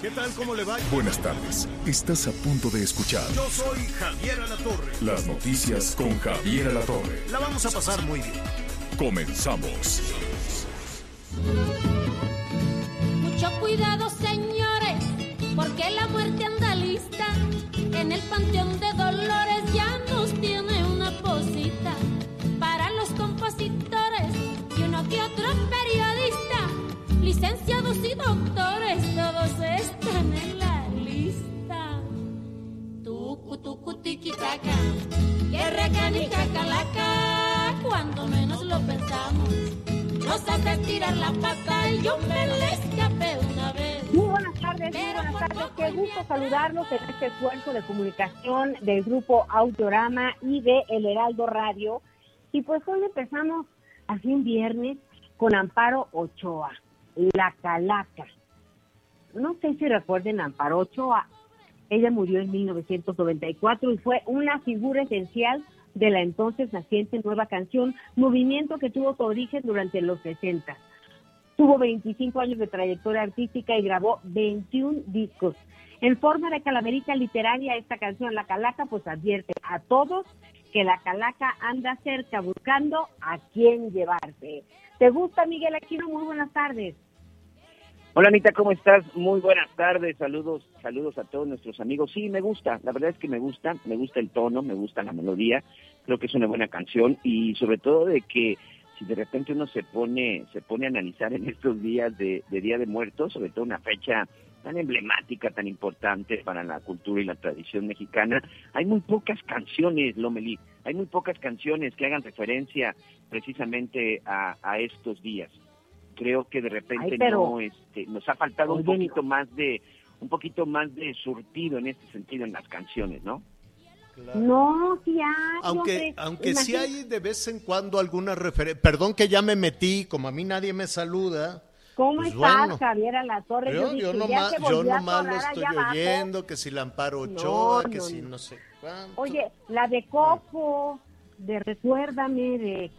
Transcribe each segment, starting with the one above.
¿Qué tal? ¿Cómo le va? Buenas tardes. Estás a punto de escuchar Yo soy Javier Alatorre. las noticias con Javier Alatorre. La vamos a pasar muy bien. Comenzamos. Mucho cuidado, señores, porque la muerte anda lista. En el panteón de Dolores ya nos tiene una posita. Para los compositores y uno que otro periodista, licenciados y doctores, Tucu, tucu, tiki, taca, que recanica, calaca, cuando menos lo pensamos. Nos hace tirar la pata y yo me le escapé una vez. Muy buenas tardes, muy buenas tardes. Qué gusto saludarlos en este esfuerzo de comunicación del grupo Autorama y de El Heraldo Radio. Y pues hoy empezamos así un viernes con Amparo Ochoa, la calaca. No sé si recuerden Amparo Ochoa. Ella murió en 1994 y fue una figura esencial de la entonces naciente nueva canción, movimiento que tuvo su origen durante los 60. Tuvo 25 años de trayectoria artística y grabó 21 discos. En forma de calaverita literaria, esta canción, La Calaca, pues advierte a todos que la calaca anda cerca buscando a quién llevarse. ¿Te gusta, Miguel Aquino? Muy buenas tardes. Hola Anita, ¿cómo estás? Muy buenas tardes, saludos, saludos a todos nuestros amigos. Sí, me gusta, la verdad es que me gusta, me gusta el tono, me gusta la melodía, creo que es una buena canción y sobre todo de que si de repente uno se pone, se pone a analizar en estos días de, Día de Muertos, sobre todo una fecha tan emblemática, tan importante para la cultura y la tradición mexicana, hay muy pocas canciones, Lomelí, hay muy pocas canciones que hagan referencia precisamente a estos días creo que de repente Ay, pero- no este nos ha faltado un poquito más de un poquito más de surtido en este sentido en las canciones no No, sí hay. Aunque, hombre. aunque sí hay de vez en cuando alguna referencia. Perdón que ya me metí, como a mí nadie me saluda. ¿Cómo Pues estás, bueno. Javier a la torre? Yo, yo dije, ya nomás, yo nomás lo estoy abajo. oyendo, que si Lamparo Ochoa, No, que no, si no. no sé cuánto. Oye, la de Coco, de Recuérdame, de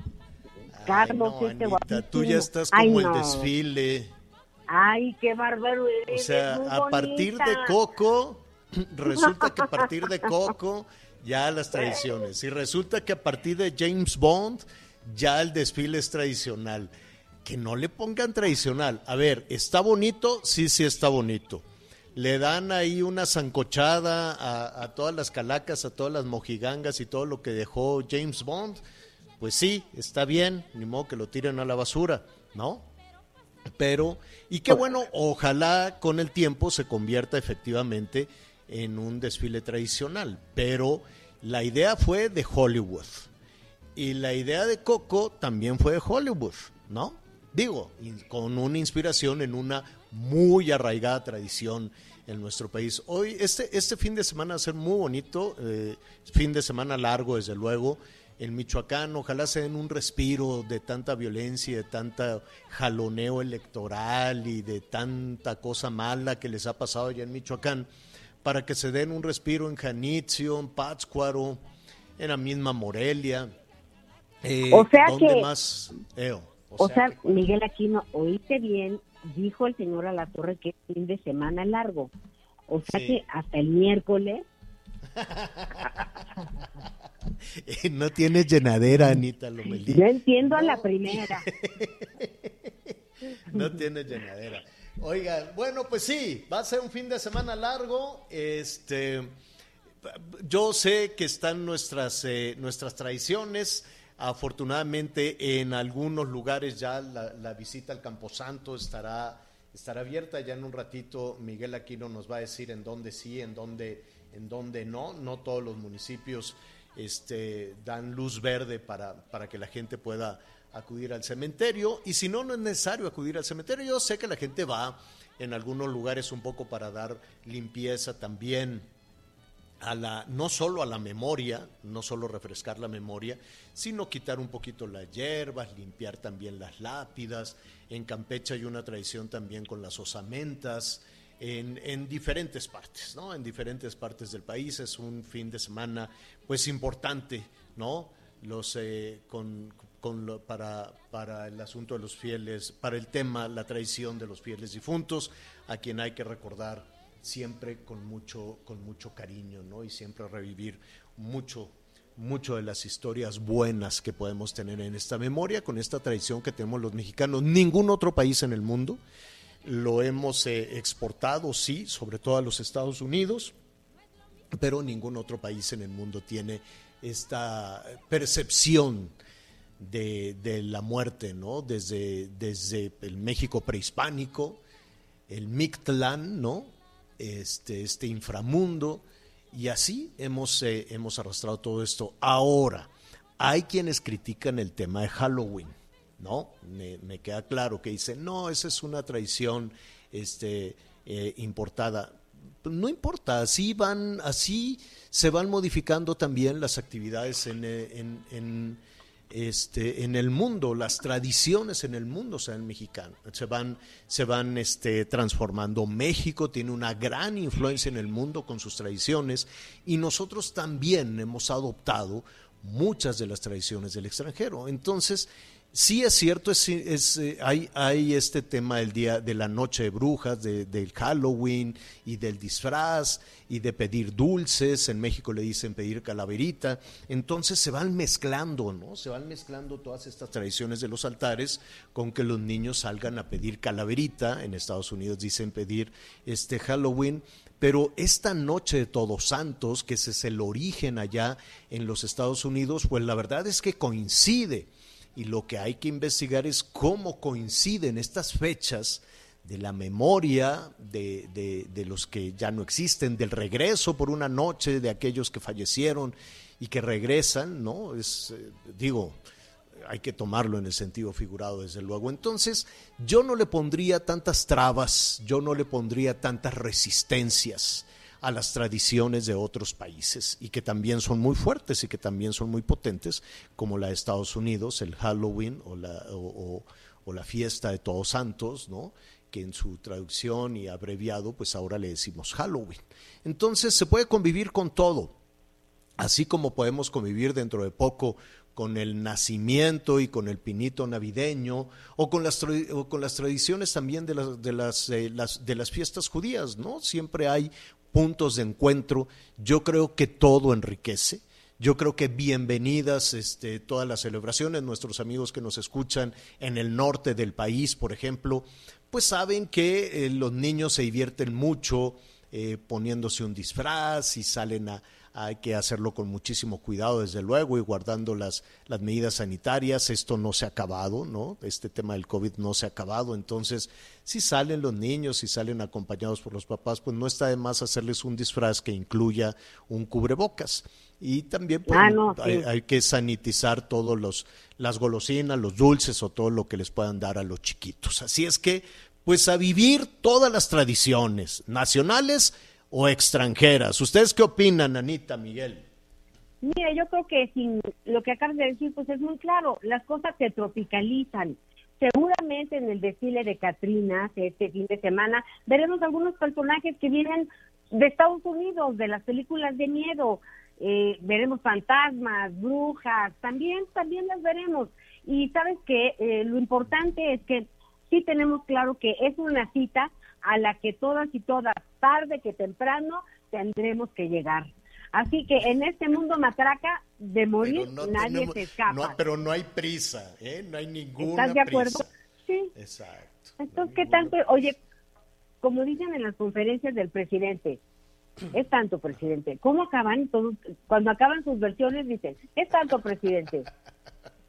Ay, Carlos, no, este guapísimo. tú ya estás Ay, como el desfile. Ay, qué bárbaro O eres, sea, muy a partir de. Coco, resulta que a partir de Coco ya las tradiciones. Y resulta que a partir de James Bond ya el desfile es tradicional. Que no le pongan tradicional. A ver, ¿está bonito? Sí, sí está bonito. Le dan ahí una zancochada a, a todas las calacas, a todas las mojigangas y todo lo que dejó James Bond. Pues sí, está bien, ni modo que lo tiren a la basura, ¿no? Pero, y qué bueno, ojalá con el tiempo se convierta efectivamente en un desfile tradicional. Pero la idea fue de Hollywood. Y la idea de Coco también fue de Hollywood, ¿no? Digo, con una inspiración en una muy arraigada tradición en nuestro país. Hoy, este, este fin de semana va a ser muy bonito, eh, fin de semana largo, desde luego, en Michoacán. Ojalá se den un respiro de tanta violencia, de tanta jaloneo electoral y de tanta cosa mala que les ha pasado allá en Michoacán, para que se den un respiro en Janitzio, en Pátzcuaro, en la misma Morelia. Eh, O sea ¿dónde que- más? O sea, que- Miguel Aquino, oíste bien, dijo el señor a la torre que es fin de semana largo. O sea Sí. que hasta el miércoles. no tienes llenadera, Anita Lomelí. Yo entiendo a la primera. No tienes llenadera. Oigan, bueno, pues sí, va a ser un fin de semana largo. Este, yo sé que están nuestras, eh, nuestras tradiciones. Afortunadamente, en algunos lugares ya la, la visita al Camposanto estará, estará abierta. Ya en un ratito Miguel Aquino nos va a decir en dónde sí, en dónde, en dónde no. No todos los municipios este, dan luz verde para, para que la gente pueda acudir al cementerio y si no, no es necesario acudir al cementerio. Yo sé que la gente va en algunos lugares un poco para dar limpieza también a la, no solo a la memoria, no solo refrescar la memoria, sino quitar un poquito las hierbas, limpiar también las lápidas. En Campeche hay una tradición también con las osamentas, en, en, diferentes partes, ¿no? En diferentes partes del país. Es un fin de semana, pues, importante, ¿no? Los, eh, con, con lo, para, para el asunto de los fieles, para el tema, la traición de los fieles difuntos, a quien hay que recordar siempre con mucho, con mucho cariño, ¿no? Y siempre revivir mucho, mucho de las historias buenas que podemos tener en esta memoria, con esta tradición que tenemos los mexicanos. Ningún otro país en el mundo lo hemos eh, exportado, sí, sobre todo a los Estados Unidos, pero ningún otro país en el mundo tiene esta percepción de, la muerte, ¿no? Desde, desde el México prehispánico, el Mictlán, ¿no? Este, este inframundo, y así hemos, eh, hemos arrastrado todo esto. Ahora, hay quienes critican el tema de Halloween, ¿no? Me, queda claro que dicen, no, esa es una tradición este, eh, importada. No importa, así van, así se van modificando también las actividades en, en, en este, en el mundo, las tradiciones en el mundo se van mexicano, se van, se van este, transformando. México tiene una gran influencia en el mundo con sus tradiciones y nosotros también hemos adoptado muchas de las tradiciones del extranjero. Entonces, Sí es cierto, es, eh, hay, hay este tema del día de la noche de brujas, de, del Halloween y del disfraz y de pedir dulces. En México le dicen pedir calaverita. Entonces se van mezclando, ¿no? Se van mezclando todas estas tradiciones de los altares con que los niños salgan a pedir calaverita. En Estados Unidos dicen pedir este Halloween. Pero esta noche de Todos Santos, que es el origen allá en los Estados Unidos, pues la verdad es que coincide y lo que hay que investigar es cómo coinciden estas fechas de la memoria de, de, de, los que ya no existen, del regreso por una noche de aquellos que fallecieron y que regresan, ¿no? Es, eh, digo, hay que tomarlo en el sentido figurado, desde luego. Entonces, yo no le pondría tantas trabas, yo no le pondría tantas resistencias a las tradiciones de otros países y que también son muy fuertes y que también son muy potentes, como la de Estados Unidos, el Halloween o la, o, la fiesta de Todos Santos, ¿no? que en su traducción y abreviado, pues ahora le decimos Halloween. Entonces se puede convivir con todo, así como podemos convivir dentro de poco con el nacimiento y con el pinito navideño o con las, o con las tradiciones también de las, de, las, eh, de las fiestas judías, ¿no? Siempre hay puntos de encuentro. Yo creo que todo enriquece. Yo creo que bienvenidas este, todas las celebraciones. Nuestros amigos que nos escuchan en el norte del país, por ejemplo, pues saben que eh, los niños se divierten mucho eh, poniéndose un disfraz y salen a, hay que hacerlo con muchísimo cuidado, desde luego, y guardando las, las medidas sanitarias. Esto no se ha acabado, ¿no? Este tema del COVID no se ha acabado. Entonces, si salen los niños, si salen acompañados por los papás, pues no está de más hacerles un disfraz que incluya un cubrebocas. Y también pues, Ah, no, sí. hay, hay que sanitizar todos los las golosinas, los dulces o todo lo que les puedan dar a los chiquitos. Así es que, pues a vivir todas las tradiciones nacionales o extranjeras. ¿Ustedes qué opinan, Anita, Miguel? Mira, yo creo que sin lo que acabas de decir, pues es muy claro, las cosas se tropicalizan. Seguramente en el desfile de Catrinas este fin de semana veremos algunos personajes que vienen de Estados Unidos, de las películas de miedo. Eh, veremos fantasmas, brujas, también, también las veremos. Y sabes que eh, lo importante es que sí tenemos claro que es una cita a la que todas y todas, tarde que temprano, tendremos que llegar. Así que en este mundo matraca, de morir no nadie tenemos- se escapa. no, pero no hay prisa, ¿eh? No hay ninguna ¿Estás de acuerdo? prisa. Sí. Exacto. Entonces, ¿qué tanto? Oye, como dicen en las conferencias del presidente, es tanto, presidente. ¿Cómo acaban? todos- cuando acaban sus versiones dicen, es tanto, presidente.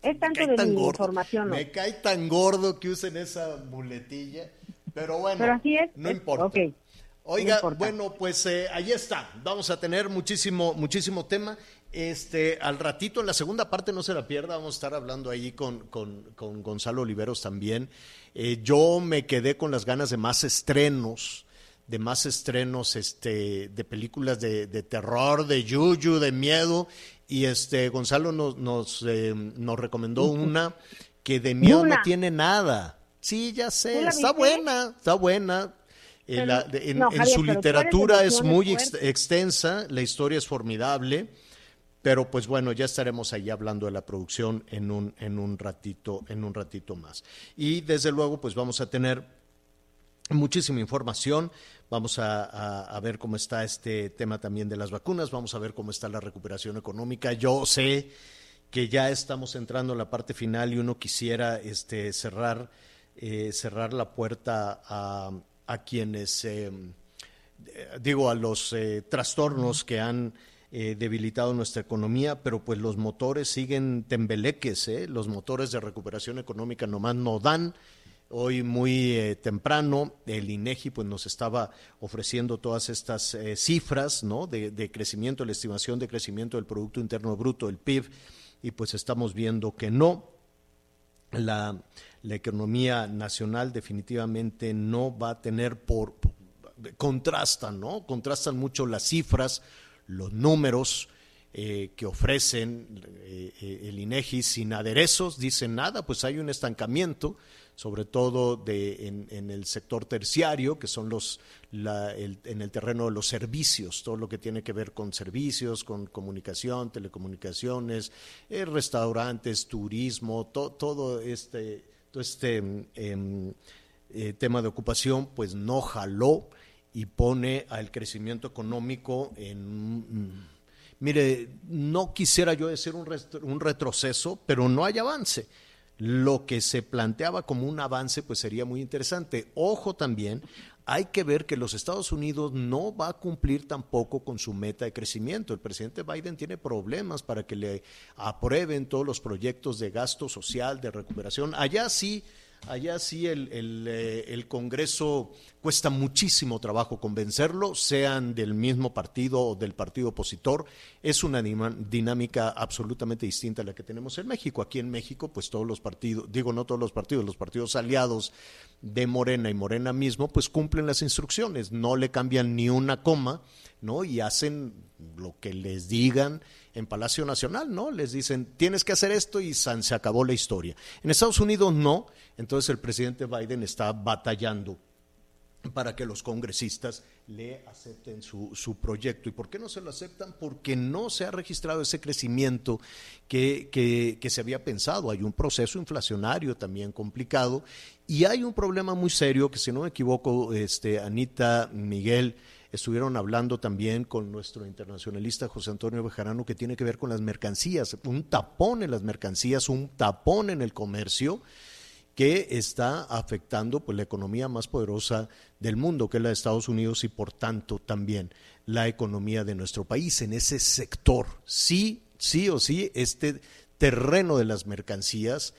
Es tanto de mi información. Me cae tan gordo que usen esa muletilla. Pero bueno, Pero así es. no es- importa. Oiga, No bueno, pues eh, ahí está. Vamos a tener muchísimo, muchísimo tema. Este, al ratito, en la segunda parte, no se la pierda, vamos a estar hablando ahí con, con, con Gonzalo Oliveros también. Eh, yo me quedé con las ganas de más estrenos, de más estrenos este, de películas de, de terror, de yuyu, de miedo, y este Gonzalo nos, nos, eh, nos recomendó una que de miedo no tiene nada. Sí, ya sé, está buena, está buena. En, la, en, no, en Javier, su literatura es muy ex- extensa, la historia es formidable, pero pues bueno, ya estaremos ahí hablando de la producción en un, en un ratito, en un ratito más. Y desde luego, pues vamos a tener muchísima información. Vamos a, a- a ver cómo está este tema también de las vacunas, vamos a ver cómo está la recuperación económica. Yo sé que ya estamos entrando en la parte final y uno quisiera este, cerrar, eh, cerrar la puerta a, a quienes, eh, digo, a los eh, trastornos que han eh, debilitado nuestra economía, pero pues los motores siguen tembeleques, ¿eh? los motores de recuperación económica nomás no dan. Hoy muy eh, temprano el INEGI pues nos estaba ofreciendo todas estas cifras, ¿no? De, de crecimiento, la estimación de crecimiento del producto interno bruto, el PIB, y pues estamos viendo que no, la, la economía nacional definitivamente no va a tener por, contrastan, ¿no? Contrastan mucho las cifras, los números eh, que ofrecen eh, eh, el INEGI sin aderezos, dicen nada, pues hay un estancamiento, sobre todo de, en, en el sector terciario, que son los la, el, en el terreno de los servicios, todo lo que tiene que ver con servicios, con comunicación, telecomunicaciones, restaurantes, turismo, to- todo este, todo este em, eh, tema de ocupación, pues no jaló y pone al crecimiento económico en... Mire, no quisiera yo decir un retroceso, pero no hay avance. Lo que se planteaba como un avance, pues sería muy interesante. Ojo también, hay que ver que los Estados Unidos no va a cumplir tampoco con su meta de crecimiento. El presidente Biden tiene problemas para que le aprueben todos los proyectos de gasto social, de recuperación. Allá sí Allá sí el, el, eh, el Congreso cuesta muchísimo trabajo convencerlo, sean del mismo partido o del partido opositor. Es una dinámica absolutamente distinta a la que tenemos en México. Aquí en México, pues todos los partidos, digo no todos los partidos, los partidos aliados de Morena y Morena mismo, pues cumplen las instrucciones, no le cambian ni una coma, ¿no? Y hacen lo que les digan en Palacio Nacional, ¿no? Les dicen, tienes que hacer esto y san, se acabó la historia. En Estados Unidos no, entonces el presidente Biden está batallando para que los congresistas le acepten su, su, proyecto. ¿Y por qué no se lo aceptan? Porque no se ha registrado ese crecimiento que, que, que, se había pensado. Hay un proceso inflacionario también complicado y hay un problema muy serio que, si no me equivoco, este, Anita, Miguel, estuvieron hablando también con nuestro internacionalista José Antonio Bejarano, que tiene que ver con las mercancías, un tapón en las mercancías, un tapón en el comercio que está afectando pues, la economía más poderosa del mundo, que es la de Estados Unidos, y por tanto también la economía de nuestro país en ese sector. Sí, sí o sí, este terreno de las mercancías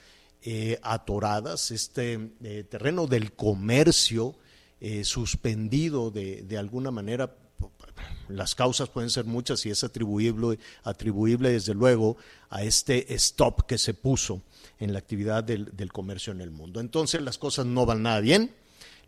eh, atoradas, este eh, terreno del comercio eh, suspendido de, de alguna manera las causas pueden ser muchas y es atribuible, atribuible desde luego a este stop que se puso en la actividad del, del, comercio en el mundo. Entonces las cosas no van nada bien,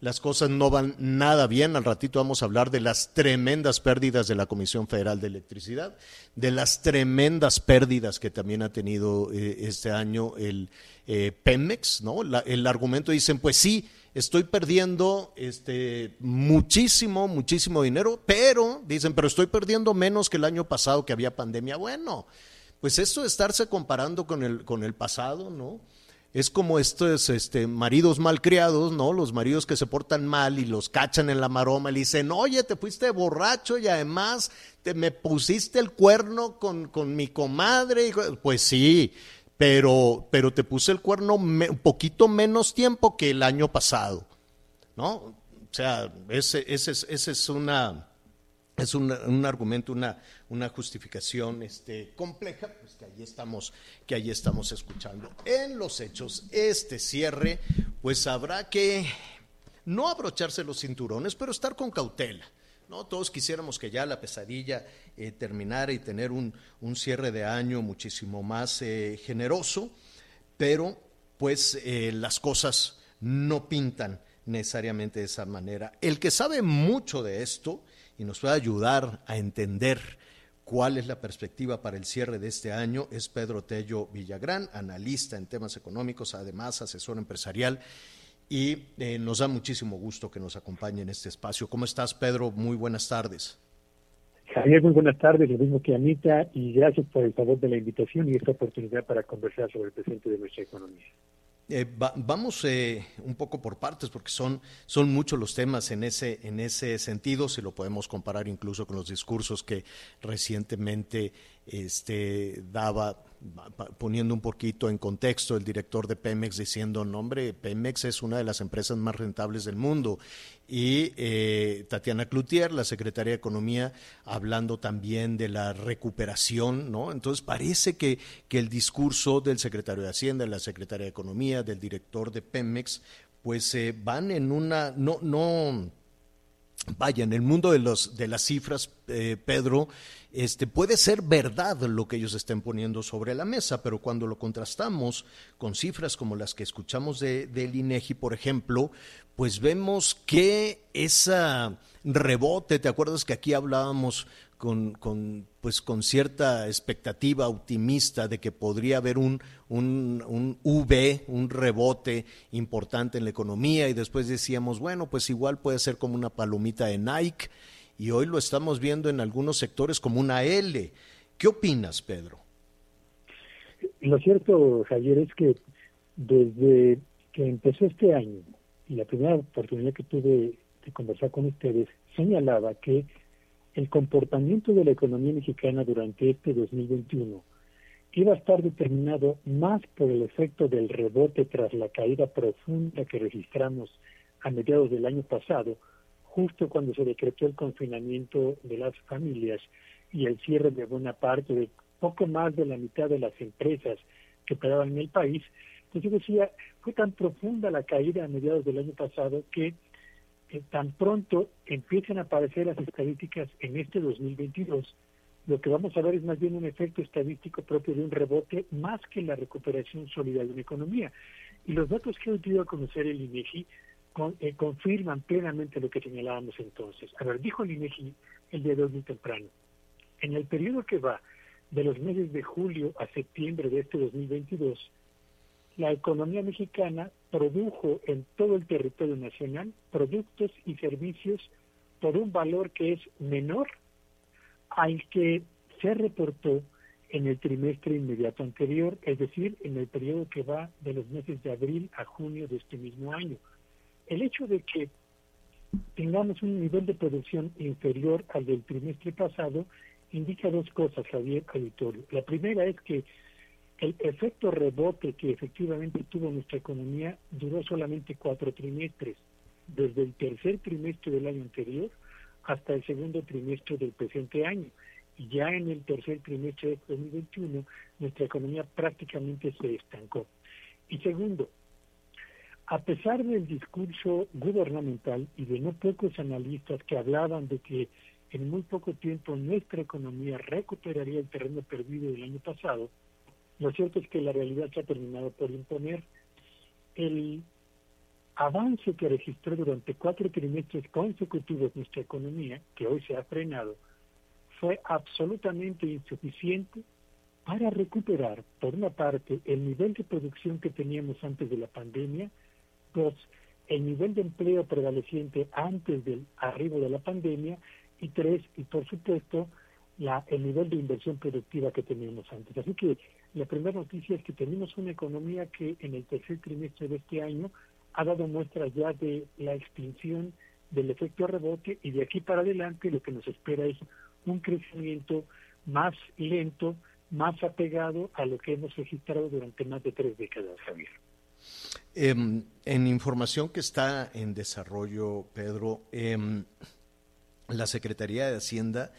las cosas no van nada bien. Al ratito vamos a hablar de las tremendas pérdidas de la Comisión Federal de Electricidad, de las tremendas pérdidas que también ha tenido eh, este año el eh, Pemex, ¿no? El argumento dicen, pues sí, estoy perdiendo este muchísimo, muchísimo dinero, pero dicen, pero estoy perdiendo menos que el año pasado que había pandemia. Bueno, pues esto de estarse comparando con el, con el pasado, ¿no? Es como estos este, maridos malcriados, ¿no? Los maridos que se portan mal y los cachan en la maroma y le dicen, oye, te fuiste borracho y además te, me pusiste el cuerno con, con mi comadre. Pues sí, pero, pero te puse el cuerno un poquito menos tiempo que el año pasado, ¿no? O sea, ese, ese, ese es una es un, un, argumento, una, una justificación este, compleja, pues que ahí estamos, que ahí estamos escuchando. En los hechos, este cierre, pues habrá que no abrocharse los cinturones, pero estar con cautela, ¿no? Todos quisiéramos que ya la pesadilla eh, terminara y tener un, un, cierre de año muchísimo más eh, generoso, pero pues eh, las cosas no pintan necesariamente de esa manera. El que sabe mucho de esto y nos puede ayudar a entender cuál es la perspectiva para el cierre de este año es Pedro Tello Villagrán, analista en temas económicos, además asesor empresarial y eh, nos da muchísimo gusto que nos acompañe en este espacio. ¿Cómo estás, Pedro? Muy buenas tardes. Javier, muy buenas tardes, lo mismo que Anita, y gracias por el favor de la invitación y esta oportunidad para conversar sobre el presente de nuestra economía. Eh, vamos eh, un poco por partes porque son, son muchos los temas en ese, en ese sentido, si lo podemos comparar incluso con los discursos que recientemente este, daba, poniendo un poquito en contexto el director de Pemex diciendo, no hombre, Pemex es una de las empresas más rentables del mundo. Y eh, Tatiana Cloutier, la secretaria de Economía, hablando también de la recuperación, ¿no? Entonces parece que, que el discurso del secretario de Hacienda, de la secretaria de Economía, del director de Pemex, pues eh, van en una, no, no, vaya, en el mundo de, los, de las cifras, eh, Pedro, este, puede ser verdad lo que ellos estén poniendo sobre la mesa, pero cuando lo contrastamos con cifras como las que escuchamos de, del INEGI, por ejemplo, pues vemos que esa rebote, ¿te acuerdas que aquí hablábamos con, con, pues con cierta expectativa optimista de que podría haber un, un, un, V, un rebote importante en la economía y después decíamos, bueno, pues igual puede ser como una palomita de Nike y hoy lo estamos viendo en algunos sectores como una L. ¿Qué opinas, Pedro? Lo cierto, Javier, es que desde que empezó este año y la primera oportunidad que tuve de conversar con ustedes, señalaba que el comportamiento de la economía mexicana durante este 2021 iba a estar determinado más por el efecto del rebote tras la caída profunda que registramos a mediados del año pasado, justo cuando se decretó el confinamiento de las familias y el cierre de buena parte de poco más de la mitad de las empresas que operaban en el país. Entonces yo decía, fue tan profunda la caída a mediados del año pasado que tan pronto empiecen a aparecer las estadísticas en este 2022, lo que vamos a ver es más bien un efecto estadístico propio de un rebote más que la recuperación sólida de una economía. Y los datos que he podido a conocer el INEGI eh, confirman plenamente lo que señalábamos entonces. A ver, dijo el INEGI el día de hoy muy temprano, en el periodo que va de los meses de julio a septiembre de este 2022, la economía mexicana produjo en todo el territorio nacional productos y servicios por un valor que es menor al que se reportó en el trimestre inmediato anterior, es decir, en el periodo que va de los meses de abril a junio de este mismo año. El hecho de que tengamos un nivel de producción inferior al del trimestre pasado indica dos cosas, Javier Auditorio. La primera es que el efecto rebote que efectivamente tuvo nuestra economía duró solamente cuatro trimestres, desde el tercer trimestre del año anterior hasta el segundo trimestre del presente año. Y ya en el tercer trimestre de 2021 nuestra economía prácticamente se estancó. Y segundo, a pesar del discurso gubernamental y de no pocos analistas que hablaban de que en muy poco tiempo nuestra economía recuperaría el terreno perdido del año pasado, lo cierto es que la realidad se ha terminado por imponer. El avance que registró durante cuatro trimestres consecutivos nuestra economía, que hoy se ha frenado, fue absolutamente insuficiente para recuperar, por una parte, el nivel de producción que teníamos antes de la pandemia, dos, el nivel de empleo prevaleciente antes del arribo de la pandemia, y tres, y por supuesto, la, el nivel de inversión productiva que teníamos antes. Así que la primera noticia es que tenemos una economía que en el tercer trimestre de este año ha dado muestras ya de la extinción del efecto rebote y de aquí para adelante lo que nos espera es un crecimiento más lento, más apegado a lo que hemos registrado durante más de tres décadas, Javier. Em, en información que está en desarrollo, Pedro, em, la Secretaría de Hacienda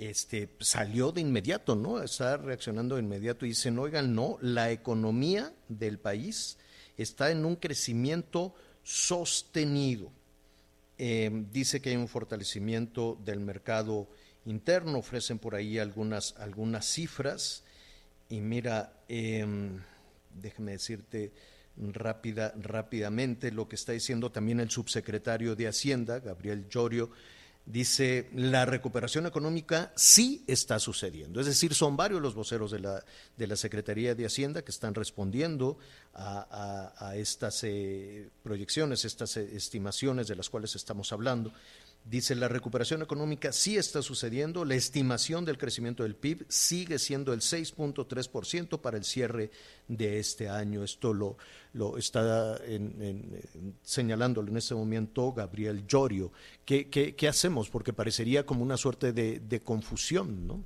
este, salió de inmediato, ¿no? Está reaccionando de inmediato y dicen, oigan, no, la economía del país está en un crecimiento sostenido. eh, dice que hay un fortalecimiento del mercado interno, ofrecen por ahí algunas, algunas cifras y mira, em, déjame decirte rápida, rápidamente lo que está diciendo también el subsecretario de Hacienda, Gabriel Llorio, dice, la recuperación económica sí está sucediendo. Es decir, son varios los voceros de la, de la Secretaría de Hacienda que están respondiendo a, estas eh, proyecciones, estas eh, estimaciones de las cuales estamos hablando. Dice, la recuperación económica sí está sucediendo, la estimación del crecimiento del PIB sigue siendo el 6.3% para el cierre de este año. Esto lo, lo está señalándolo en este momento Gabriel Llorio. ¿Qué, qué, hacemos? Porque parecería como una suerte de, de confusión, ¿no?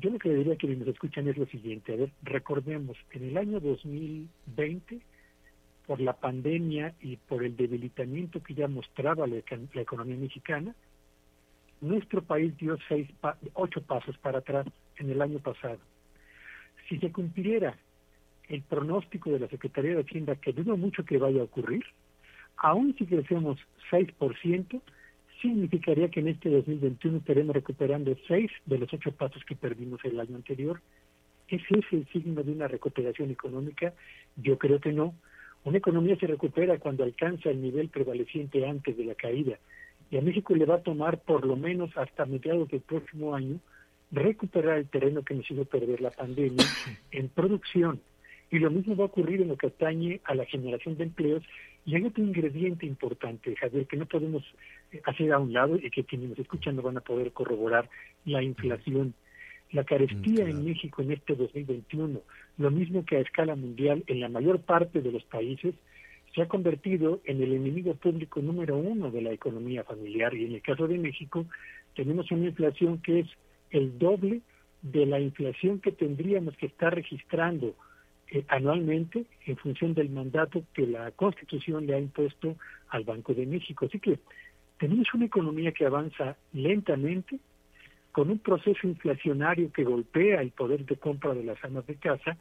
Yo lo que diría a quienes nos escuchan es lo siguiente. A ver, recordemos, en el año 2020 por la pandemia y por el debilitamiento que ya mostraba la, economía mexicana, nuestro país dio seis ocho pasos para atrás en el año pasado. Si se cumpliera el pronóstico de la Secretaría de Hacienda, que dudo mucho que vaya a ocurrir, aún si crecemos 6%, significaría que en este 2021 estaremos recuperando seis de los ocho pasos que perdimos el año anterior. ¿Ese es el signo de una recuperación económica? Yo creo que no una economía se recupera cuando alcanza el nivel prevaleciente antes de la caída. Y a México le va a tomar por lo menos hasta mediados del próximo año recuperar el terreno que nos hizo perder la pandemia en producción. Y lo mismo va a ocurrir en lo que atañe a la generación de empleos. Y hay otro ingrediente importante, Javier, que no podemos hacer a un lado y que quienes nos escuchan no van a poder corroborar, la inflación. La carestía en México en este 2021, lo mismo que a escala mundial en la mayor parte de los países, se ha convertido en el enemigo público número uno de la economía familiar. Y en el caso de México, tenemos una inflación que es el doble de la inflación que tendríamos que estar registrando eh, anualmente en función del mandato que la Constitución le ha impuesto al Banco de México. Así que tenemos una economía que avanza lentamente, con un proceso inflacionario que golpea el poder de compra de las amas de casa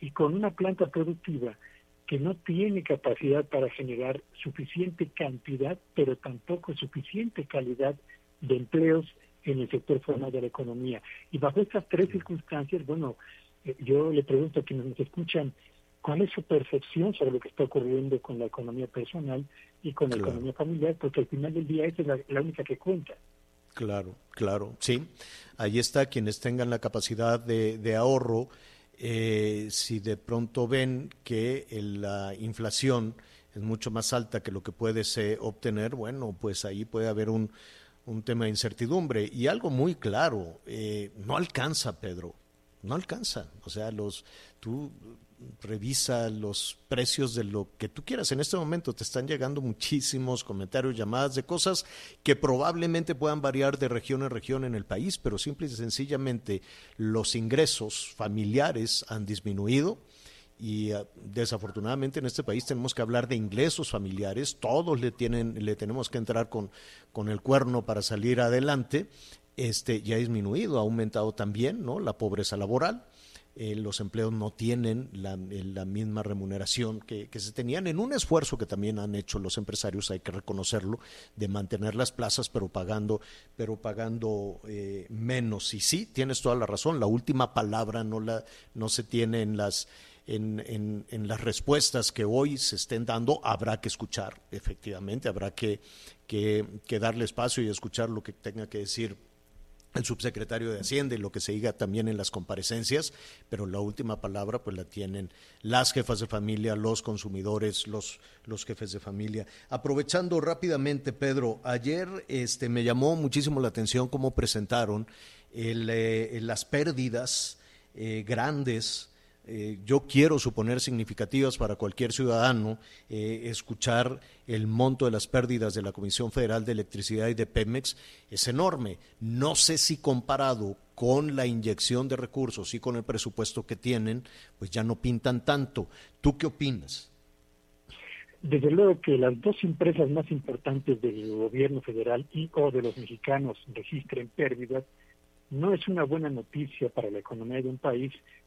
y con una planta productiva que no tiene capacidad para generar suficiente cantidad, pero tampoco suficiente calidad de empleos en el sector formal de la economía. Y bajo estas tres circunstancias, bueno, eh, yo le pregunto a quienes nos escuchan, ¿cuál es su percepción sobre lo que está ocurriendo con la economía personal y con la economía familiar? Porque al final del día esa es la única que cuenta. Claro, claro, sí. Ahí está quienes tengan la capacidad de, ahorro. Eh, si de pronto ven que la inflación es mucho más alta que lo que puedes obtener, bueno, pues ahí puede haber un, un tema de incertidumbre. Y algo muy claro, eh, no alcanza, Pedro, no alcanza. O sea, los, tú revisa los precios de lo que tú quieras. En este momento te están llegando muchísimos comentarios, llamadas de cosas que probablemente puedan variar de región en región en el país, pero simple y sencillamente los ingresos familiares han disminuido y ah, desafortunadamente en este país tenemos que hablar de ingresos familiares, todos le tienen le tenemos que entrar con con el cuerno para salir adelante. Este ya ha disminuido, ha aumentado también, ¿no? la pobreza laboral eh, los empleos no tienen la, eh, la misma remuneración que, se tenían en un esfuerzo que también han hecho los empresarios, hay que reconocerlo, de mantener las plazas pero pagando, pero pagando eh, menos. Y sí, tienes toda la razón, la última palabra no, la, no se tiene en las... En, en, en, las respuestas que hoy se estén dando, habrá que escuchar, efectivamente, habrá que, que, que darle espacio y escuchar lo que tenga que decir el subsecretario de Hacienda y lo que se diga también en las comparecencias, pero la última palabra pues la tienen las jefas de familia, los consumidores, los, los jefes de familia. Aprovechando rápidamente, Pedro, ayer este, me llamó muchísimo la atención cómo presentaron eh, las pérdidas eh, grandes eh, yo quiero suponer significativas para cualquier ciudadano, eh, escuchar el monto de las pérdidas de la Comisión Federal de Electricidad y de Pemex es enorme. No sé si comparado con la inyección de recursos y con el presupuesto que tienen, pues ya no pintan tanto. ¿Tú qué opinas? Desde luego que las dos empresas más importantes del gobierno federal y o de los mexicanos registren pérdidas no es una buena noticia para la economía de un país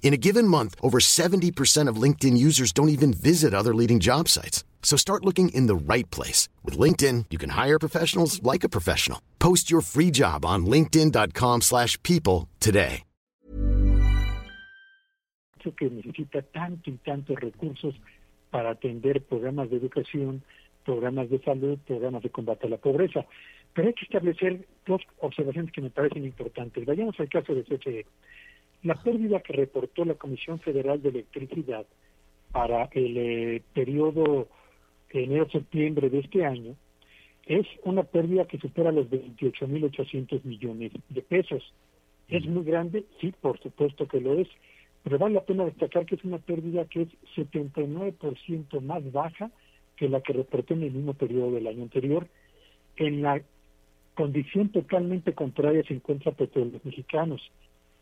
In a given month, over 70% of LinkedIn users don't even visit other leading job sites. So start looking in the right place. With LinkedIn, you can hire professionals like a professional. Post your free job on linkedin.com slash people today. Que necesita tanto y tantos recursos para atender programas de educación, programas de salud, programas de combate a la pobreza. Pero hay que establecer dos observaciones que me parecen importantes. Vayamos al caso de CFE. La pérdida que reportó la Comisión Federal de Electricidad para el eh, periodo enero-septiembre de este año es una pérdida que supera los 28.800 millones de pesos. ¿Es muy grande? Sí, por supuesto que lo es, pero vale la pena destacar que es una pérdida que es 79% más baja que la que reportó en el mismo periodo del año anterior. En la condición totalmente contraria se encuentra Petróleos Mexicanos.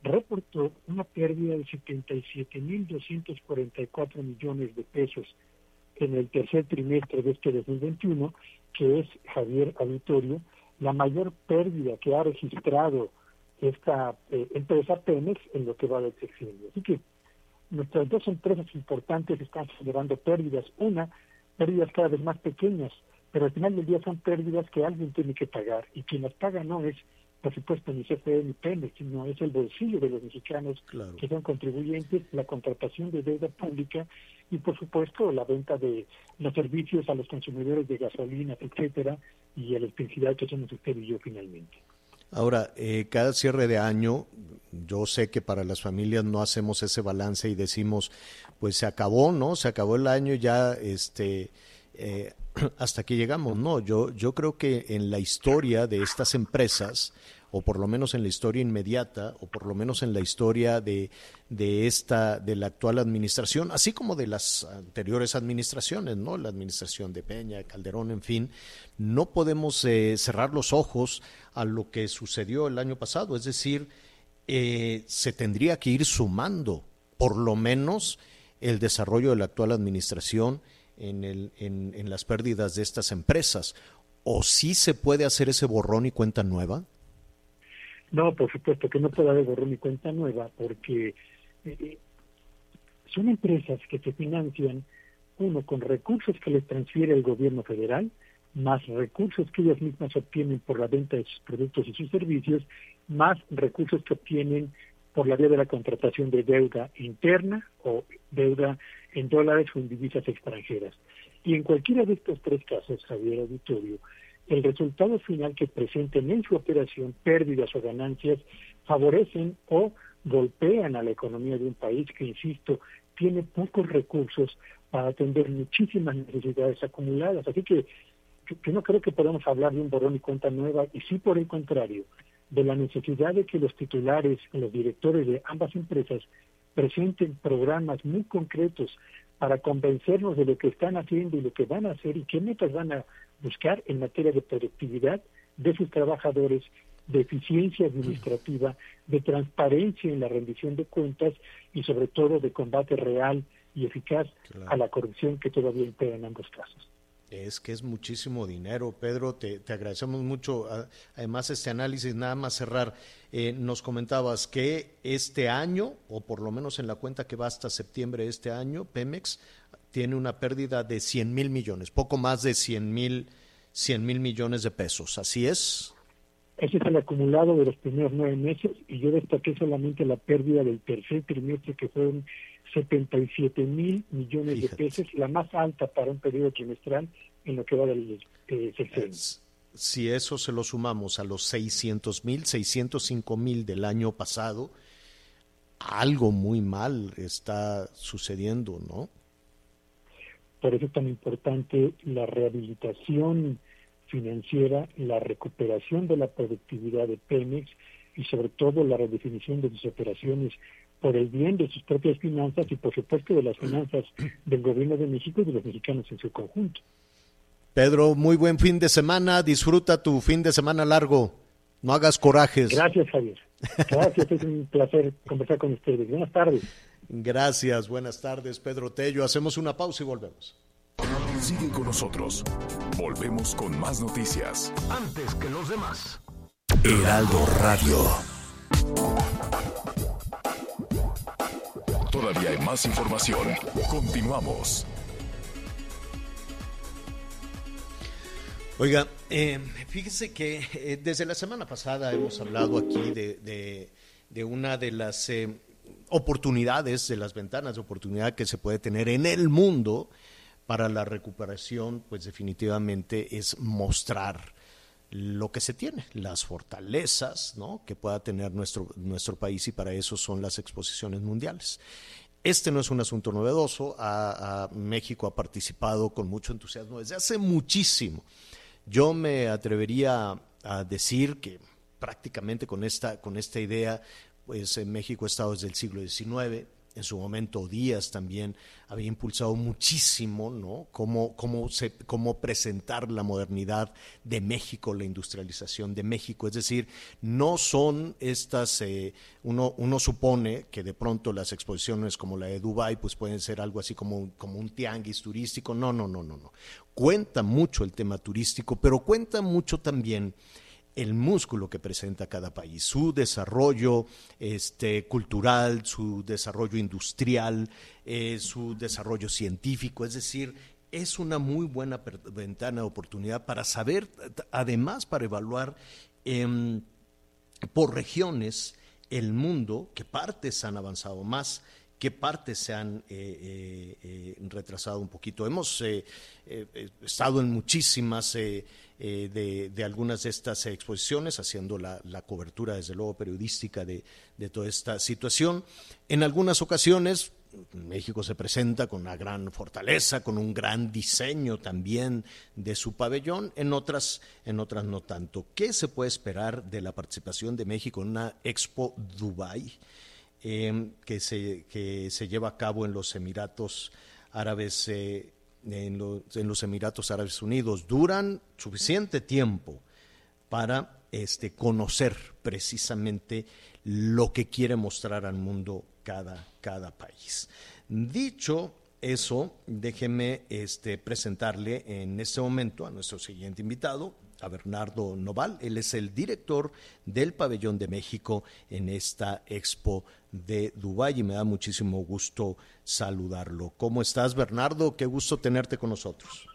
Reportó una pérdida de 77.244 millones de pesos en el tercer trimestre de este 2021, que es, Javier Auditorio, la mayor pérdida que ha registrado esta eh, empresa Pemex en lo que va del sexenio. Así que nuestras dos empresas importantes están generando pérdidas. Una, pérdidas cada vez más pequeñas, pero al final del día son pérdidas que alguien tiene que pagar y quien las paga no es por supuesto ni CFE ni Pemex, sino es el bolsillo de los mexicanos que son contribuyentes, la contratación de deuda pública y por supuesto la venta de los servicios a los consumidores de gasolina, etcétera, y la electricidad que somos usted y yo finalmente. Ahora, eh, cada cierre de año, yo sé que para las familias no hacemos ese balance y decimos, pues se acabó, ¿no? Se acabó el año ya, este, eh, hasta que llegamos. No, yo, yo creo que en la historia de estas empresas, o por lo menos en la historia inmediata, o por lo menos en la historia de, de esta, de la actual administración, así como de las anteriores administraciones, ¿no? La administración de Peña, Calderón, en fin, no podemos eh, cerrar los ojos a lo que sucedió el año pasado. Es decir, eh, se tendría que ir sumando, por lo menos, el desarrollo de la actual administración en, el, en, en las pérdidas de estas empresas. ¿O sí se puede hacer ese borrón y cuenta nueva? No, por supuesto que no puede haber borrón y cuenta nueva, porque eh, son empresas que se financian, uno, con recursos que les transfiere el gobierno federal, más recursos que ellas mismas obtienen por la venta de sus productos y sus servicios, más recursos que obtienen por la vía de la contratación de deuda interna o deuda en dólares o en divisas extranjeras. Y en cualquiera de estos tres casos, Javier Auditorio, el resultado final que presenten en su operación, pérdidas o ganancias, favorecen o golpean a la economía de un país que, insisto, tiene pocos recursos para atender muchísimas necesidades acumuladas. Así que yo no creo que podamos hablar de un borrón y cuenta nueva, y sí por el contrario, de la necesidad de que los titulares, los directores de ambas empresas presenten programas muy concretos para convencernos de lo que están haciendo y lo que van a hacer y qué metas van a buscar en materia de productividad de sus trabajadores, de eficiencia administrativa, de transparencia en la rendición de cuentas y sobre todo de combate real y eficaz a la corrupción que todavía impera en ambos casos. Es que es muchísimo dinero, Pedro, te, agradecemos mucho. Además, este análisis, nada más cerrar, eh, nos comentabas que este año, o por lo menos en la cuenta que va hasta septiembre de este año, Pemex tiene una pérdida de 100 mil millones, poco más de 100 mil 100 mil millones de pesos, ¿así es? Ese es el acumulado de los primeros nueve meses y yo destaqué solamente la pérdida del tercer trimestre que fueron 77 mil millones de pesos, la más alta para un periodo trimestral en lo que va del eh, Si eso se lo sumamos a los 600 mil, 605 mil del año pasado, algo muy mal está sucediendo, ¿no? Por eso es tan importante la rehabilitación financiera, la recuperación de la productividad de Pemex y sobre todo la redefinición de sus operaciones por el bien de sus propias finanzas y por supuesto de las finanzas del gobierno de México y de los mexicanos en su conjunto. Pedro, muy buen fin de semana, disfruta tu fin de semana largo, no hagas corajes. Gracias, Javier. Gracias, es un placer conversar con ustedes. Buenas tardes. Gracias, buenas tardes, Pedro Tello. Hacemos una pausa y volvemos. Sigue con nosotros. Volvemos con más noticias. Antes que los demás. Heraldo Radio. Todavía hay más información. Continuamos. Oiga, eh, fíjese que eh, desde la semana pasada hemos hablado aquí de, de, una de las eh, oportunidades, de las ventanas de oportunidad que se puede tener en el mundo para la recuperación, pues definitivamente es mostrar lo que se tiene, las fortalezas ¿no? que pueda tener nuestro, nuestro país y para eso son las exposiciones mundiales. Este no es un asunto novedoso, México ha participado con mucho entusiasmo desde hace muchísimo. Yo me atrevería a decir que prácticamente con esta, con esta idea, pues en México ha estado desde el siglo XIX, en su momento Díaz también había impulsado muchísimo, ¿no? Cómo, cómo, se, cómo presentar la modernidad de México, la industrialización de México. Es decir, no son estas, eh, uno, uno supone que de pronto las exposiciones como la de Dubai pues pueden ser algo así como, como un tianguis turístico. No, no, no, no, no. Cuenta mucho el tema turístico, pero cuenta mucho también el músculo que presenta cada país, su desarrollo este, cultural, su desarrollo industrial, eh, su desarrollo científico, es decir, es una muy buena ventana de oportunidad para saber, además para evaluar em, por regiones el mundo, qué partes han avanzado más, qué partes se han eh, eh, retrasado un poquito. Hemos estado en muchísimas eh, de, algunas de estas exposiciones, haciendo la, cobertura, desde luego, periodística de, toda esta situación. En algunas ocasiones, México se presenta con una gran fortaleza, con un gran diseño también de su pabellón, en otras, en otras no tanto. ¿Qué se puede esperar de la participación de México en una Expo Dubai eh, que, se, que se lleva a cabo en los Emiratos Árabes eh, en, los Emiratos Árabes Unidos duran suficiente tiempo para este, conocer precisamente lo que quiere mostrar al mundo cada, cada país. Dicho eso, déjeme este, presentarle en este momento a nuestro siguiente invitado, a Bernardo Noval. Él es el director del Pabellón de México en esta Expo de Dubái y me da muchísimo gusto saludarlo. ¿Cómo estás, Bernardo? Qué gusto tenerte con nosotros.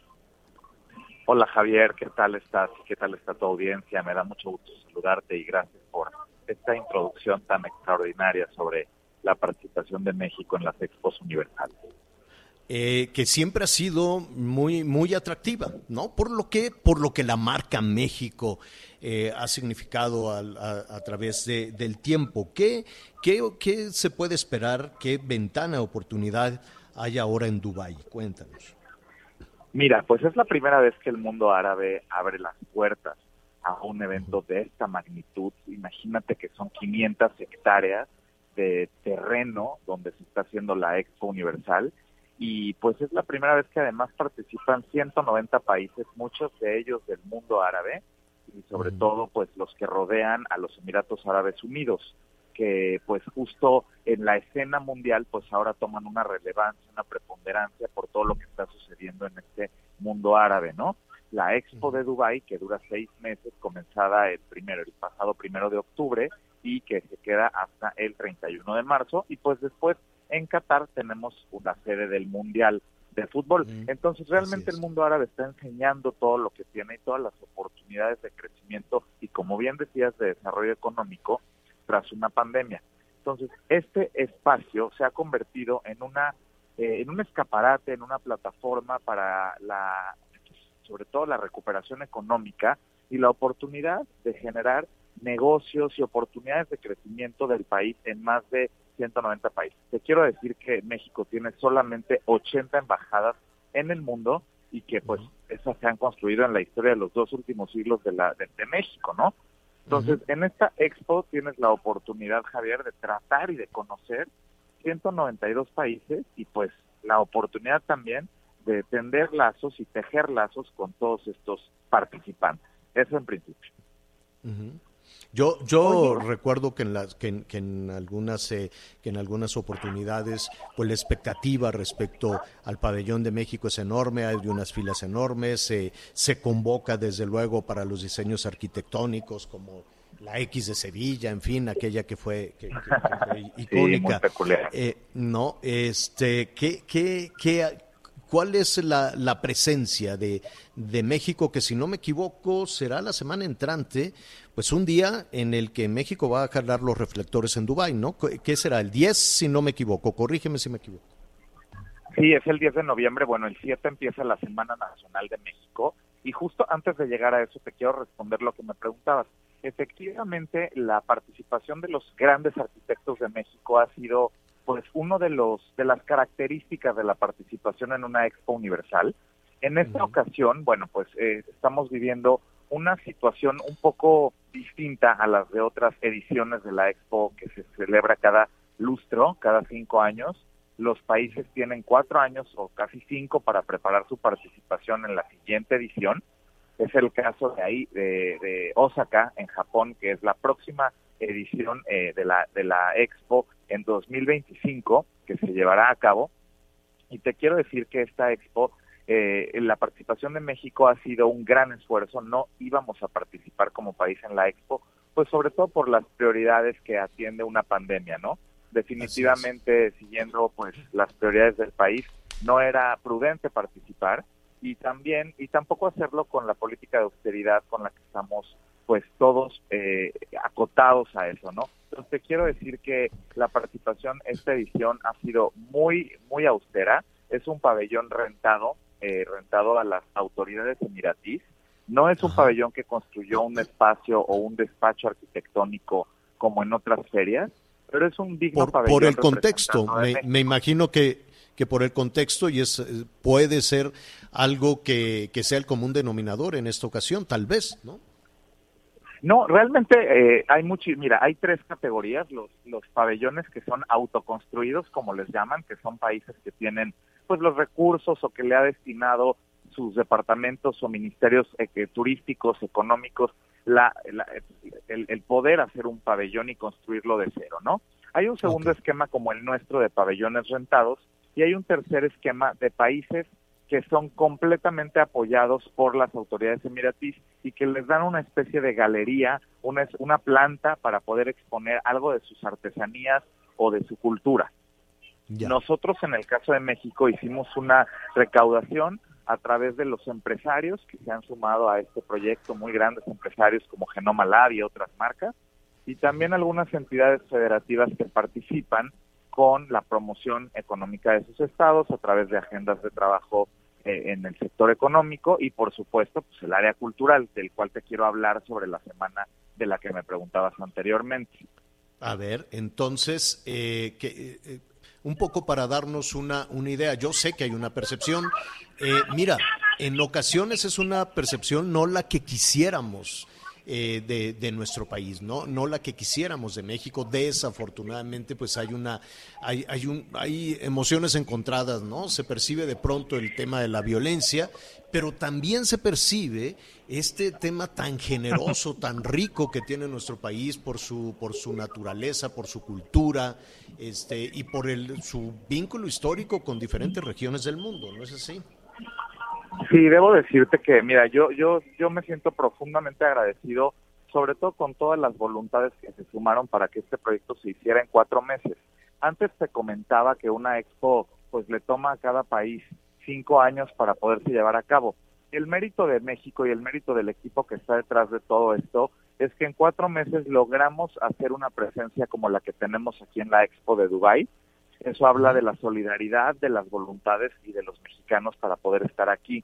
Hola, Javier. ¿Qué tal estás? ¿Qué tal está tu audiencia? Me da mucho gusto saludarte y gracias por esta introducción tan extraordinaria sobre la participación de México en las Expos Universales. Eh, que siempre ha sido muy, muy atractiva, ¿no? Por lo que, por lo que la marca México eh, ha significado a, través del tiempo. ¿Qué, ¿Qué, qué, se puede esperar? ¿Qué ventana de oportunidad hay ahora en Dubái? Cuéntanos. Mira, pues es la primera vez que el mundo árabe abre las puertas a un evento de esta magnitud. Imagínate que son 500 hectáreas de terreno donde se está haciendo la Expo Universal y pues es la primera vez que además participan 190 países, muchos de ellos del mundo árabe y sobre todo pues los que rodean a los Emiratos Árabes Unidos, que pues justo en la escena mundial pues ahora toman una relevancia, una preponderancia por todo lo que está sucediendo en este mundo árabe, ¿no? La Expo de Dubai que dura seis meses, comenzada el primero, el pasado primero de octubre y que se queda hasta el 31 de marzo y pues después en Qatar tenemos una sede del Mundial de fútbol. Entonces, realmente el mundo árabe está enseñando todo lo que tiene y todas las oportunidades de crecimiento y, como bien decías, de desarrollo económico tras una pandemia. Entonces, este espacio se ha convertido en una eh, en un escaparate, en una plataforma para la sobre todo la recuperación económica y la oportunidad de generar negocios y oportunidades de crecimiento del país en más de 190 países. Te quiero decir que México tiene solamente 80 embajadas en el mundo y que pues esas se han construido en la historia de los dos últimos siglos de, la, de, México, ¿no? Entonces, en esta expo tienes la oportunidad, Javier, de tratar y de conocer 192 países y pues la oportunidad también de tender lazos y tejer lazos con todos estos participantes. Eso en principio. Yo, yo recuerdo que en, las, que, en, que en algunas eh, que en algunas oportunidades pues la expectativa respecto al pabellón de México es enorme, hay unas filas enormes, se convoca desde luego para los diseños arquitectónicos como la X de Sevilla, en fin, aquella que fue, que, icónica. Eh, no, este, ¿qué, qué, qué, ¿cuál es la, la presencia de, de, México? Que si no me equivoco será la semana entrante, pues un día en el que México va a jalar los reflectores en Dubái, ¿no? ¿Qué será? El 10, si no me equivoco, corrígeme si me equivoco. Sí, es el 10 de noviembre, bueno, el 7 empieza la Semana Nacional de México y justo antes de llegar a eso te quiero responder lo que me preguntabas efectivamente la participación de los grandes arquitectos de México ha sido pues uno de los de las características de la participación en una Expo Universal. En esta ocasión, bueno, pues eh, estamos viviendo una situación un poco distinta a las de otras ediciones de la Expo que se celebra cada lustro, cada cinco años. Los países tienen cuatro años o casi cinco para preparar su participación en la siguiente edición es el caso de ahí, de, Osaka, en Japón, que es la próxima edición eh, de, la, de la Expo en 2025, que se llevará a cabo. Y te quiero decir que esta Expo, eh, la participación de México ha sido un gran esfuerzo. No íbamos a participar como país en la Expo, pues sobre todo por las prioridades que atiende una pandemia, ¿no? Definitivamente, siguiendo pues las prioridades del país, no era prudente participar y también y tampoco hacerlo con la política de austeridad con la que estamos pues todos eh, acotados a eso, ¿no? Entonces te quiero decir que la participación esta edición ha sido muy muy austera, es un pabellón rentado, eh, rentado a las autoridades emiratís, no es un pabellón que construyó un espacio o un despacho arquitectónico como en otras ferias, pero es un digno pabellón. Por el contexto, me imagino que que por el contexto y es eh, puede ser algo que, sea el común denominador en esta ocasión, tal vez, ¿no? No, realmente eh, hay mucho, mira, hay tres categorías, los, los pabellones que son autoconstruidos, como les llaman, que son países que tienen pues los recursos o que le ha destinado sus departamentos o ministerios eh, turísticos, económicos, la, el, poder hacer un pabellón y construirlo de cero, ¿no? Hay un segundo esquema como el nuestro de pabellones rentados, y hay un tercer esquema de países que son completamente apoyados por las autoridades emiratíes y que les dan una especie de galería, una, una planta para poder exponer algo de sus artesanías o de su cultura. Nosotros en el caso de México hicimos una recaudación a través de los empresarios que se han sumado a este proyecto, muy grandes empresarios como Genoma Lab y otras marcas, y también algunas entidades federativas que participan con la promoción económica de sus estados a través de agendas de trabajo eh, en el sector económico y por supuesto pues el área cultural del cual te quiero hablar sobre la semana de la que me preguntabas anteriormente. A ver, entonces, eh, que, eh, un poco para darnos una, una idea, yo sé que hay una percepción, mira, en ocasiones es una percepción no la que quisiéramos, eh, de, de, nuestro país, ¿no? no la que quisiéramos de México. Desafortunadamente, pues hay una, hay, hay, un, hay emociones encontradas, ¿no? Se percibe de pronto el tema de la violencia, pero también se percibe este tema tan generoso, tan rico que tiene nuestro país por su, por su naturaleza, por su cultura, este, y por el, su vínculo histórico con diferentes regiones del mundo, ¿no es así? Sí, debo decirte que, mira, yo, yo, yo me siento profundamente agradecido, sobre todo con todas las voluntades que se sumaron para que este proyecto se hiciera en cuatro meses. Antes te comentaba que una expo, pues le toma a cada país cinco años para poderse llevar a cabo. El mérito de México y el mérito del equipo que está detrás de todo esto es que en cuatro meses logramos hacer una presencia como la que tenemos aquí en la expo de Dubai eso habla de la solidaridad, de las voluntades y de los mexicanos para poder estar aquí.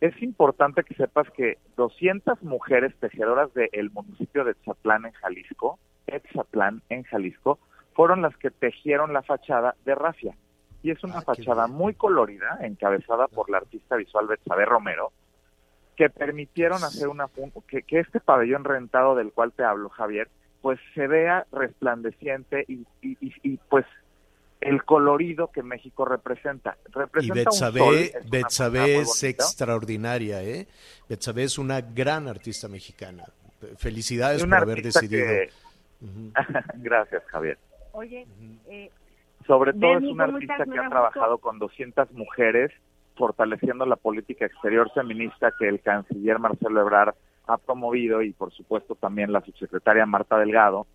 Es importante que sepas que 200 mujeres tejedoras del municipio de Etzatlán en Jalisco, Etzatlán en Jalisco, fueron las que tejieron la fachada de Rafia. Y es una ah, fachada muy colorida, encabezada por la artista visual Betsabe Romero, que permitieron hacer una que, que este pabellón rentado del cual te hablo, Javier, pues se vea resplandeciente y, y, y pues el colorido que México representa. representa y Betsabe, es, extraordinaria, ¿eh? Betsabe es una gran artista mexicana. Felicidades por haber decidido. que- Gracias, Javier. Oye, eh, Sobre todo es un ¿cómo artista que ha trabajado con 200 mujeres, fortaleciendo la política exterior feminista que el canciller Marcelo Ebrard ha promovido y por supuesto también la subsecretaria Marta Delgado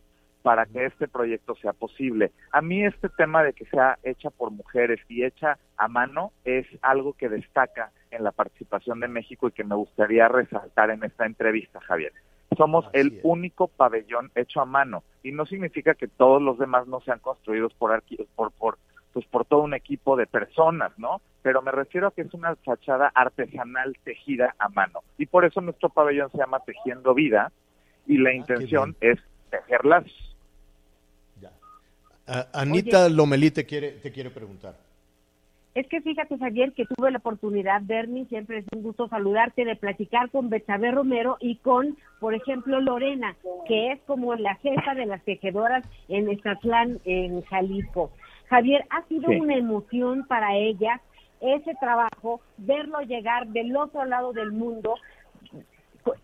para que este proyecto sea posible. A mí este tema de que sea hecha por mujeres y hecha a mano es algo que destaca en la participación de México y que me gustaría resaltar en esta entrevista, Javier. Somos el único pabellón hecho a mano y no significa que todos los demás no sean construidos por arqui- por por pues por todo un equipo de personas, ¿no? Pero me refiero a que es una fachada artesanal tejida a mano y por eso nuestro pabellón se llama Tejiendo Vida y la intención es tejer lazos. A- Anita Lomelí te quiere, te quiere preguntar. Es que fíjate, Javier, que tuve la oportunidad, Bernie, siempre es un gusto saludarte, de platicar con Betsabe Romero y con, por ejemplo, Lorena, que es como la jefa de las tejedoras en Estatlán, en Jalisco. Javier, ha sido Sí. una emoción para ella ese trabajo, verlo llegar del otro lado del mundo.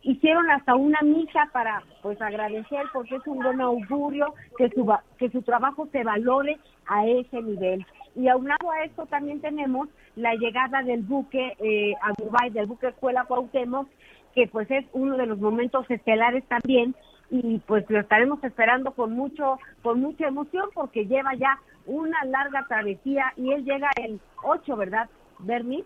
Hicieron hasta una misa para pues agradecer porque es un buen augurio que su que su trabajo se valore a ese nivel. Y aunado a esto también tenemos la llegada del buque eh, a Dubái, del buque Escuela Cuauhtémoc, que pues es uno de los momentos estelares también y pues lo estaremos esperando con mucho con mucha emoción porque lleva ya una larga travesía y él llega el 8, ¿verdad, Bernie?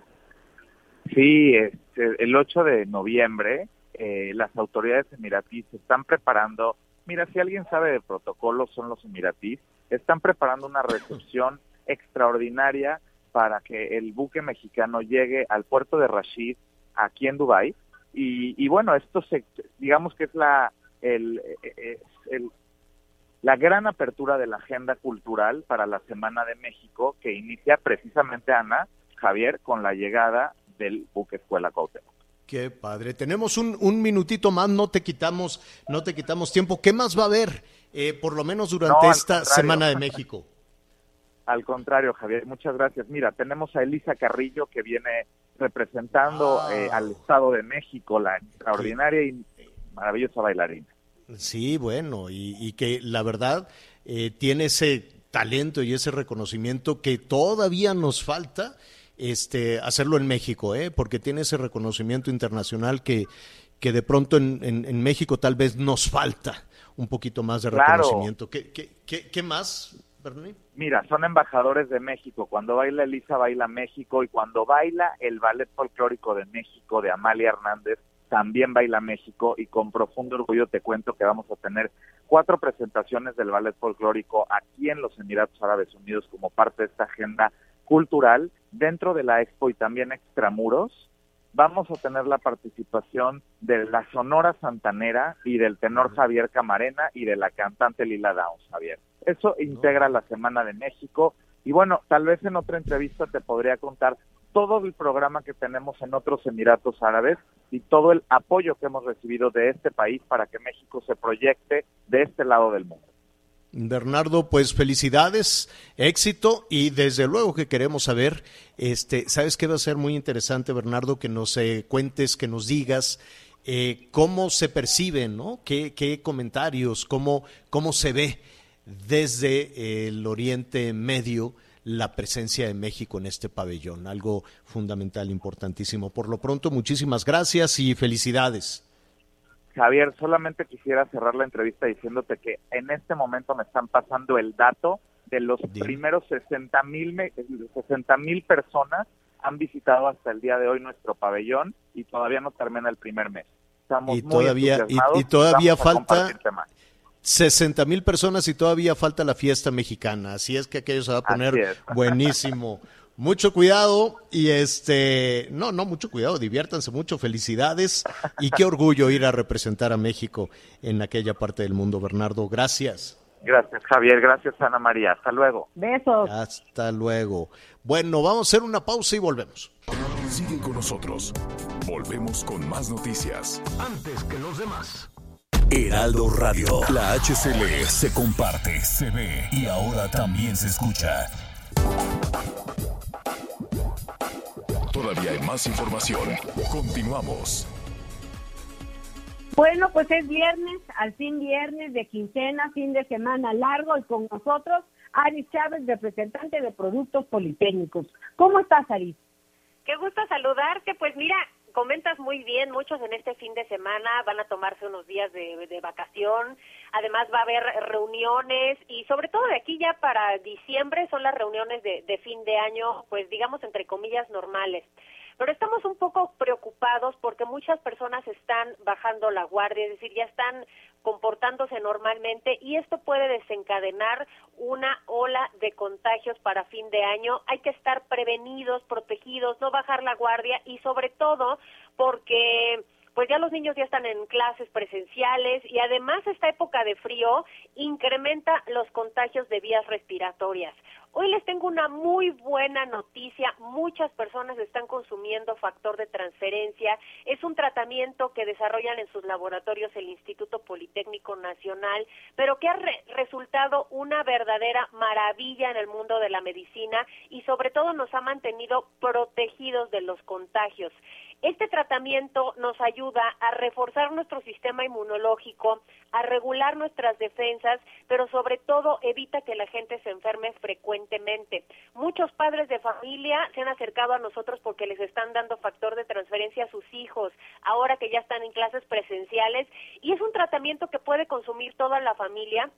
Sí, este, el 8 de noviembre eh, las autoridades emiratíes están preparando, mira, si alguien sabe de protocolo son los emiratíes, están preparando una recepción extraordinaria para que el buque mexicano llegue al puerto de Rashid, aquí en Dubái, y, y bueno, esto se, digamos que es la, el, eh, el- la gran apertura de la agenda cultural para la Semana de México, que inicia precisamente, Ana, Javier, con la llegada del buque Escuela Cuauhtémoc. Qué padre. Tenemos un, un minutito más, no te quitamos, no te quitamos tiempo. ¿Qué más va a haber, eh, por lo menos durante No, esta contrario. Semana de México? Al contrario, Javier, muchas gracias. Mira, tenemos a Elisa Carrillo que viene representando Ah. eh, al Estado de México, la extraordinaria y maravillosa bailarina. Sí, bueno, y, y que la verdad eh, tiene ese talento y ese reconocimiento que todavía nos falta este, hacerlo en México, ¿eh? porque tiene ese reconocimiento internacional que, que de pronto en, en- en México tal vez nos falta un poquito más de Claro. reconocimiento. ¿Qué, qué, qué, qué más, Bernie? Mira, son embajadores de México. Cuando baila Elisa, baila México. Y cuando baila el Ballet Folclórico de México de Amalia Hernández, también baila México. Y con profundo orgullo te cuento que vamos a tener cuatro presentaciones del Ballet Folclórico aquí en los Emiratos Árabes Unidos como parte de esta agenda cultural dentro de la Expo y también extramuros. Vamos a tener la participación de la Sonora Santanera y del tenor Javier Camarena y de la cantante Lila Downs, Javier. Eso integra la Semana de México. Y bueno, tal vez en otra entrevista te podría contar todo el programa que tenemos en otros Emiratos Árabes y todo el apoyo que hemos recibido de este país para que México se proyecte de este lado del mundo. Bernardo, pues felicidades, éxito y desde luego que queremos saber, este, ¿sabes qué va a ser muy interesante, Bernardo? Que nos eh, cuentes, que nos digas eh, cómo se perciben, ¿no? ¿Qué, qué comentarios, cómo, cómo se ve desde el Oriente Medio la presencia de México en este pabellón, algo fundamental, importantísimo. Por lo pronto, muchísimas gracias y felicidades. Javier, solamente quisiera cerrar la entrevista diciéndote que en este momento me están pasando el dato de los primeros 60 mil 60 mil personas han visitado hasta el día de hoy nuestro pabellón y todavía no termina el primer mes. Estamos Y muy todavía- y- todavía falta- compartirte más. 60 mil personas y todavía falta la fiesta mexicana, así es que aquello se va a poner buenísimo. Mucho cuidado y este, no, no, mucho cuidado, diviértanse mucho, felicidades y qué orgullo ir a representar a México en aquella parte del mundo, Bernardo. Gracias. Gracias, Javier. Gracias, Ana María. Hasta luego. Besos. Hasta luego. Bueno, vamos a hacer una pausa y volvemos. Sigue con nosotros. Volvemos con más noticias. Antes que los demás. Heraldo Radio. La HCL se comparte, se ve y ahora también se escucha. Todavía hay más información. Continuamos. Bueno, pues es viernes, al fin viernes de quincena, fin de semana largo y con nosotros Aris Chávez, representante de Productos Politécnicos. ¿Cómo estás, Aris? Qué gusto saludarte. Pues mira, comentas muy bien, muchos en este fin de semana van a tomarse unos días de, de, vacación, además va a haber reuniones y sobre todo de aquí ya para diciembre son las reuniones de, de fin de año, pues digamos entre comillas normales. Pero estamos un poco preocupados porque muchas personas están bajando la guardia, es decir, ya están comportándose normalmente y esto puede desencadenar una ola de contagios para fin de año. Hay que estar prevenidos, protegidos, no bajar la guardia y sobre todo porque pues ya los niños ya están en clases presenciales y además esta época de frío incrementa los contagios de vías respiratorias. Hoy les tengo una muy buena noticia. Muchas personas están consumiendo factor de transferencia. Es un tratamiento que desarrollan en sus laboratorios el Instituto Politécnico Nacional, pero que ha resultado una verdadera maravilla en el mundo de la medicina y sobre todo nos ha mantenido protegidos de los contagios. Este tratamiento nos ayuda a reforzar nuestro sistema inmunológico, a regular nuestras defensas, pero sobre todo evita que la gente se enferme frecuentemente. Muchos padres de familia se han acercado a nosotros porque les están dando factor de transferencia a sus hijos, ahora que ya están en clases presenciales, y es un tratamiento que puede consumir toda la familia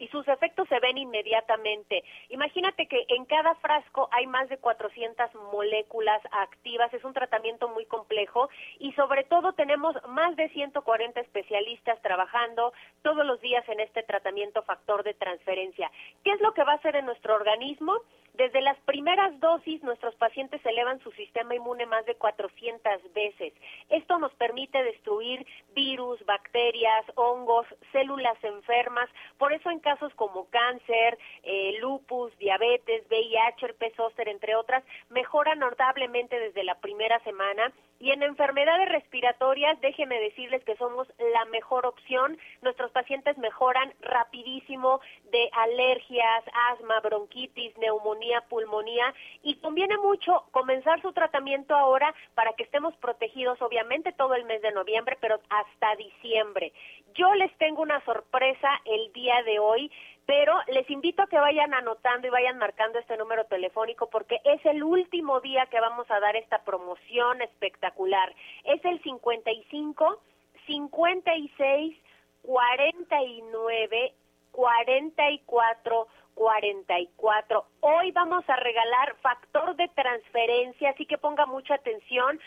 y sus efectos se ven inmediatamente. Imagínate que en cada frasco hay más de 400 moléculas activas, es un tratamiento muy complejo y sobre todo tenemos más de 140 especialistas trabajando todos los días en este tratamiento factor de transferencia. ¿Qué es lo que va a hacer en nuestro organismo? Desde las primeras dosis, nuestros pacientes elevan su sistema inmune más de 400 veces. Esto nos permite destruir virus, bacterias, hongos, células enfermas. Por eso en casos como cáncer, eh, lupus, diabetes, VIH, herpes zóster, entre otras, mejora notablemente desde la primera semana. Y en enfermedades respiratorias, déjenme decirles que somos la mejor opción. Nuestros pacientes mejoran rapidísimo de alergias, asma, bronquitis, neumonía pulmonía y conviene mucho comenzar su tratamiento ahora para que estemos protegidos obviamente todo el mes de noviembre, pero hasta diciembre. Yo les tengo una sorpresa el día de hoy pero les invito a que vayan anotando y vayan marcando este número telefónico porque es el último día que vamos a dar esta promoción espectacular. Es el 55 56 49 44 44. Hoy vamos a regalar factor de transferencia, así que ponga mucha atención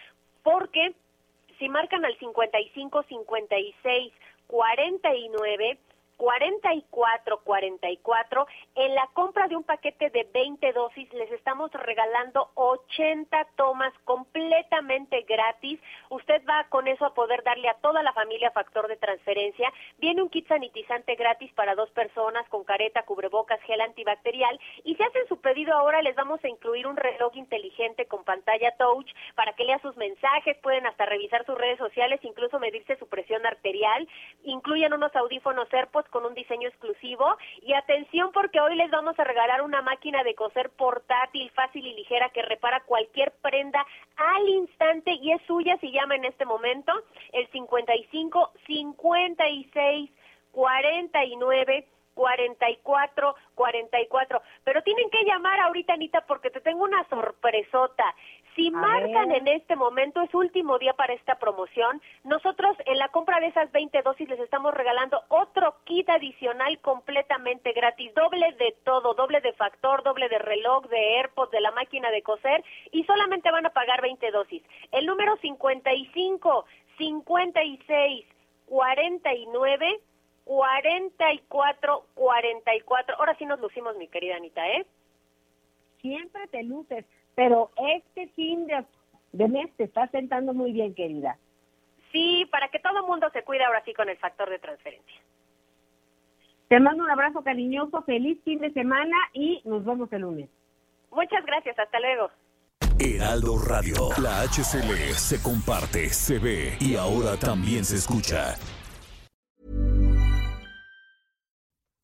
porque si marcan al 55 56 49 4444. En la compra de un paquete de 20 dosis les estamos regalando 80 tomas completamente gratis. Usted va con eso a poder darle a toda la familia factor de transferencia. Viene un kit sanitizante gratis para dos personas con careta, cubrebocas, gel antibacterial. Y si hacen su pedido ahora les vamos a incluir un reloj inteligente con pantalla touch para que lea sus mensajes. Pueden hasta revisar sus redes sociales, incluso medirse su presión arterial. Incluyen unos audífonos AirPods con un diseño exclusivo. Y atención porque hoy les vamos a regalar una máquina de coser portátil, fácil y ligera que repara cualquier prenda al instante y es suya si llama en este momento el 55 56 49 44 44. Pero tienen que llamar ahorita, Anita, porque te tengo una sorpresota. Si marcan en este momento, es último día para esta promoción, nosotros en la compra de esas 20 dosis les estamos regalando otro kit adicional completamente gratis, doble de todo, doble de factor, doble de reloj, de AirPods, de la máquina de coser y solamente van a pagar 20 dosis. El número 55 56 49 44 44. Ahora sí nos lucimos, mi querida Anita, ¿eh? Siempre te luces. Pero este fin de, de mes te está sentando muy bien, querida. Sí, para que todo el mundo se cuide ahora sí con el factor de transferencia. Te mando un abrazo cariñoso, feliz fin de semana y nos vemos el lunes. Muchas gracias, hasta luego. Heraldo Radio, la HCL se comparte, se ve y ahora también se escucha.